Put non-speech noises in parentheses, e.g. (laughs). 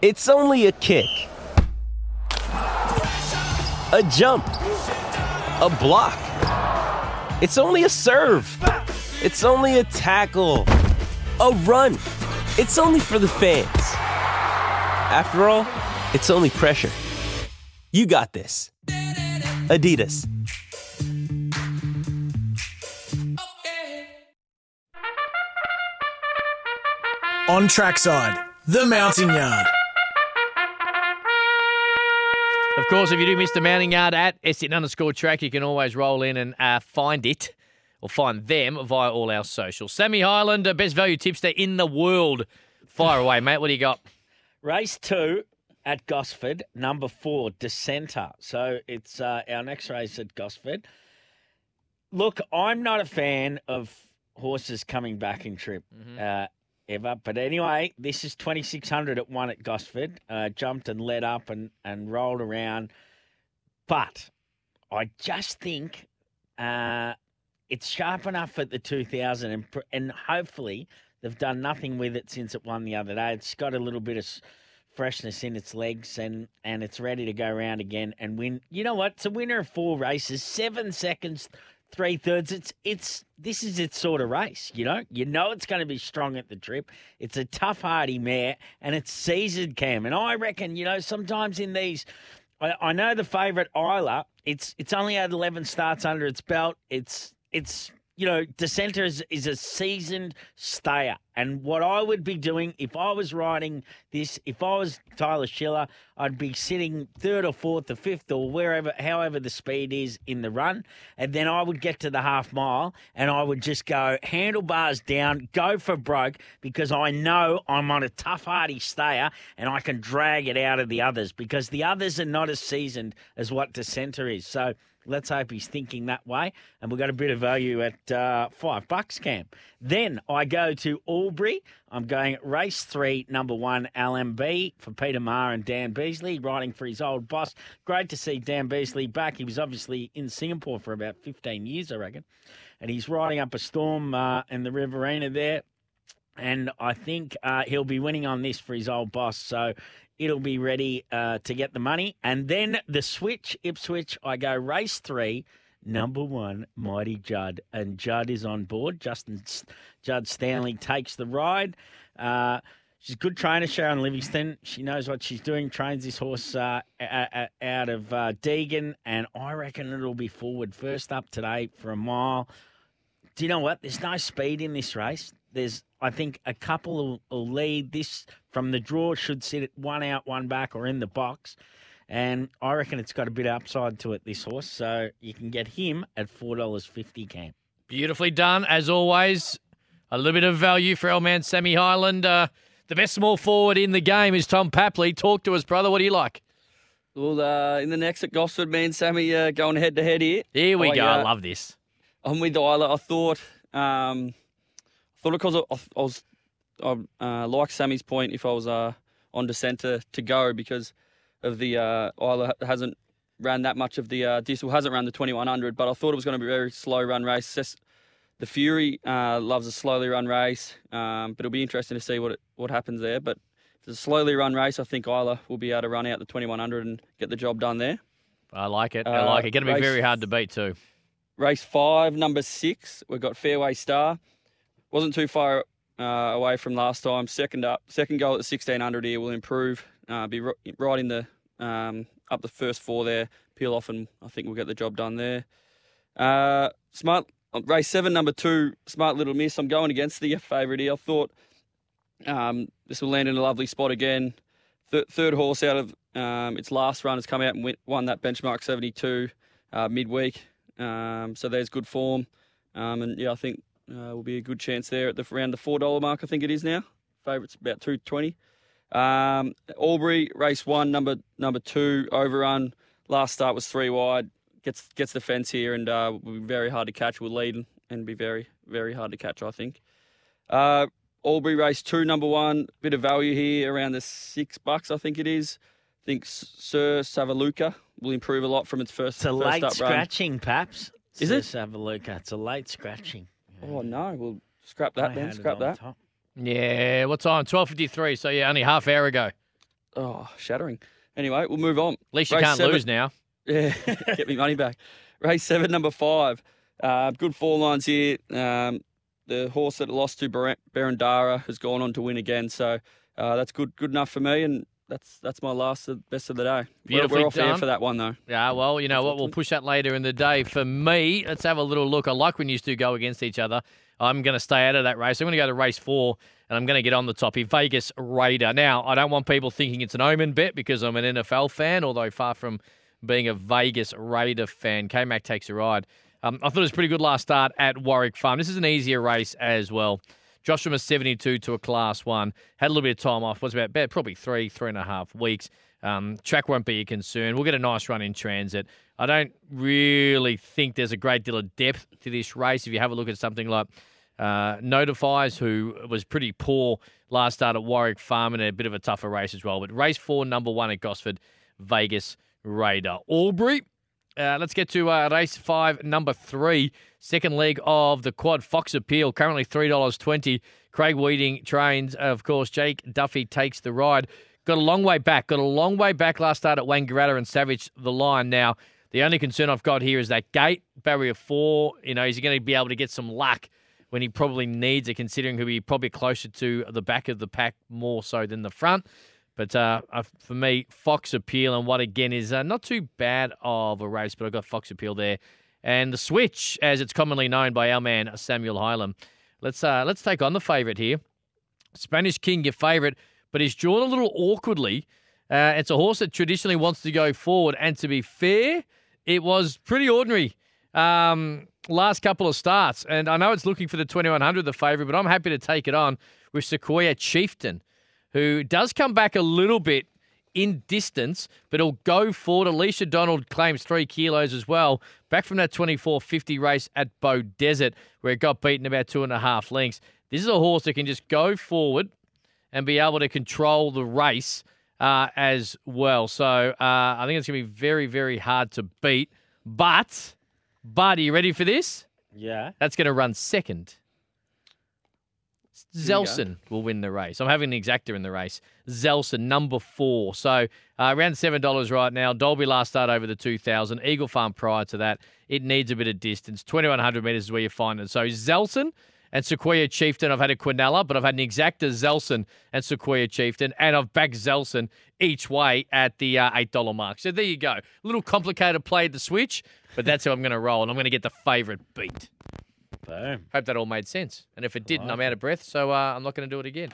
It's only a kick, a jump, a block. It's only a serve. It's only a tackle, a run. It's only for the fans. After all, it's only pressure. You got this. Adidas. On trackside, the mounting yard. Of course, if you do miss the mounting yard at Essendon underscore track, you can always roll in and uh, find it or find them via all our socials. Sammy Highland, uh, best value tipster in the world. Fire away, mate. What do you got? Race two at Gosford, number four, Dissenter. So it's uh, our next race at Gosford. Look, I'm not a fan of horses coming back in trip uh, ever. But anyway, this is 2600 at one at Gosford. Uh, jumped and led up and, and rolled around. But I just think uh, it's sharp enough at the 2000 and, and hopefully they've done nothing with it since it won the other day. It's got a little bit of freshness in its legs and, and it's ready to go around again and win. You know what? It's a winner of four races, seven seconds, three thirds. It's it's this is its sort of race. You know, you know it's going to be strong at the trip. It's a tough, hardy mare, and it's seasoned, Cam. And I reckon you know sometimes in these. I, I know the favourite Isla. It's it's only had eleven starts under its belt. It's it's you know Dissenter is, is a seasoned stayer, and what I would be doing if I was riding this, if I was Tyler Schiller, I'd be sitting third or fourth or fifth or wherever, however the speed is in the run, and then I would get to the half mile and I would just go handlebars down, go for broke because I know I'm on a tough, hardy stayer and I can drag it out of the others because the others are not as seasoned as what Dissenter is. So. Let's hope he's thinking that way. And we've got a bit of value at uh, five bucks, Cam. Then I go to Albury. I'm going race three, number one, LMB for Peter Marr and Dan Beasley, riding for his old boss. Great to see Dan Beasley back. He was obviously in Singapore for about 15 years, I reckon. And he's riding up a storm uh, in the Riverina there. And I think uh, he'll be winning on this for his old boss. So it'll be ready uh, to get the money. And then the switch, Ipswich, I go race three, number one, Mighty Judd. And Judd is on board. Justin Judd Stanley takes the ride. Uh, she's a good trainer, Sharon Livingston. She knows what she's doing, trains this horse uh, out of uh, Deagon. And I reckon it'll be forward first up today for a mile. Do you know what? There's no speed in this race. There's, I think, a couple will lead. This from the draw should sit at one out, one back, or in the box. And I reckon it's got a bit of upside to it, this horse. So you can get him at $4.50 Cam. Beautifully done, as always. A little bit of value for our man Sammy Highland. Uh, the best small forward in the game is Tom Papley. Talk to us, brother. What do you like? Well, uh, in the next at Gosford, me and Sammy uh, going head to head here. Here we I, go. I uh, love this. I'm with Isla. I thought, um, I thought because I, I was, I uh, like Sammy's point if I was uh, on Dissenter to go because of the uh, Isla hasn't ran that much of the uh, Diesel hasn't run the 2100, but I thought it was going to be a very slow run race. The Fury uh, loves a slowly run race, um, but it'll be interesting to see what it, what happens there. But if it's a slowly run race, I think Isla will be able to run out the 2100 and get the job done there. I like it. I uh, like it. Going to be very hard to beat, too. Race five, number six, we've got Fairway Star. Wasn't too far uh, away from last time. Second up, second goal at the 1600 here will improve. Uh, be ri- right in the um, up the first four there. Peel off, and I think we'll get the job done there. Uh, smart uh, race seven, number two, Smart Little Miss. I'm going against the favourite here. I thought um, this will land in a lovely spot again. Th- third horse out of um, its last run has come out and won that benchmark 72 uh, midweek. Um, so there's good form. Um, and yeah, I think uh, will be a good chance there at the around the four dollar mark. I think it is now. Favourites about two twenty. Um, Albury race one, number number two overrun. Last start was three wide. Gets gets the fence here and uh, will be very hard to catch. Will lead and be very very hard to catch. I think. Uh, Albury race two, number one. Bit of value here around the six bucks. I think it is. I think Sir Savaluka will improve a lot from its first. It's a first late up run. scratching, perhaps. Is Let's it? have a look. It's a late scratching. Oh no, we'll scrap that had then. Scrap that. top. Yeah, what time? 12.53, so yeah, only half hour ago. oh, shattering. Anyway, we'll move on. At least you Race can't seven- lose now. Yeah, (laughs) get me money back. Race seven, number five. Uh, good four lines here. Um, the horse that lost to Berendara has gone on to win again, so uh, that's good. Good enough for me, and that's that's my last best of the day. We're- we're off air done. for that one though. Yeah, well, you know what? We'll push that later in the day. For me, let's have a little look. I like when you two go against each other. I'm going to stay out of that race. I'm going to go to race four, and I'm going to get on the top here. Vegas Raider. Now, I don't want people thinking it's an omen bet because I'm an NFL fan, although far from being a Vegas Raider fan. K Mac takes a ride. Um, I thought it was pretty good last start at Warwick Farm. This is an easier race as well. Josh from a 72 to a class one. Had a little bit of time off. Was about, about probably three, three and a half weeks. Um, track won't be a concern. We'll get a nice run in transit. I don't really think there's a great deal of depth to this race. If you have a look at something like uh, Notifies, who was pretty poor last start at Warwick Farm and a bit of a tougher race as well. But race four, number one at Gosford, Vegas Raider. Albury, uh, let's get to uh, race five, number three, second leg of the quad Fox Appeal. Currently three dollars twenty. Craig Weeding trains, of course. Jake Duffy takes the ride. Got a long way back. Got a long way back last start at Wangaratta and Savage the line. Now the only concern I've got here is that gate barrier four. You know, is he going to be able to get some luck when he probably needs it, considering he'll be probably closer to the back of the pack more so than the front. But uh, uh, for me, Fox Appeal, and what again is uh, not too bad of a race, but I've got Fox Appeal there. And the switch, as it's commonly known by our man Samuel Hylam. Let's uh, let's take on the favourite here. Spanish King, your favourite, but he's drawn a little awkwardly. Uh, it's a horse that traditionally wants to go forward, and to be fair, it was pretty ordinary um, last couple of starts. And I know it's looking for the 2100, the favourite, but I'm happy to take it on with Sequoia Chieftain, who does come back a little bit in distance, but he'll go forward. Alicia Donald claims three kilos as well. Back from that 24.50 race at Beaudesert, where it got beaten about two and a half lengths. This is a horse that can just go forward and be able to control the race uh, as well. So uh, I think it's going to be very, very hard to beat. But, but are you ready for this? Yeah. That's going to run second. Zelson will win the race. I'm having an exacta in the race. Zelson, number four. So uh, around $7 right now. Dolby last start over the 2000. Eagle Farm prior to that. It needs a bit of distance. 2100 metres is where you find it. So Zelson and Sequoia Chieftain. I've had a Quinella, but I've had an exacta Zelson and Sequoia Chieftain. And I've backed Zelson each way at the uh, $8 mark. So there you go. A little complicated play at the switch, but that's how I'm going to roll. And I'm going to get the favourite beat. Boom. Hope that all made sense. And if it didn't, I'm out of breath, so uh, I'm not going to do it again.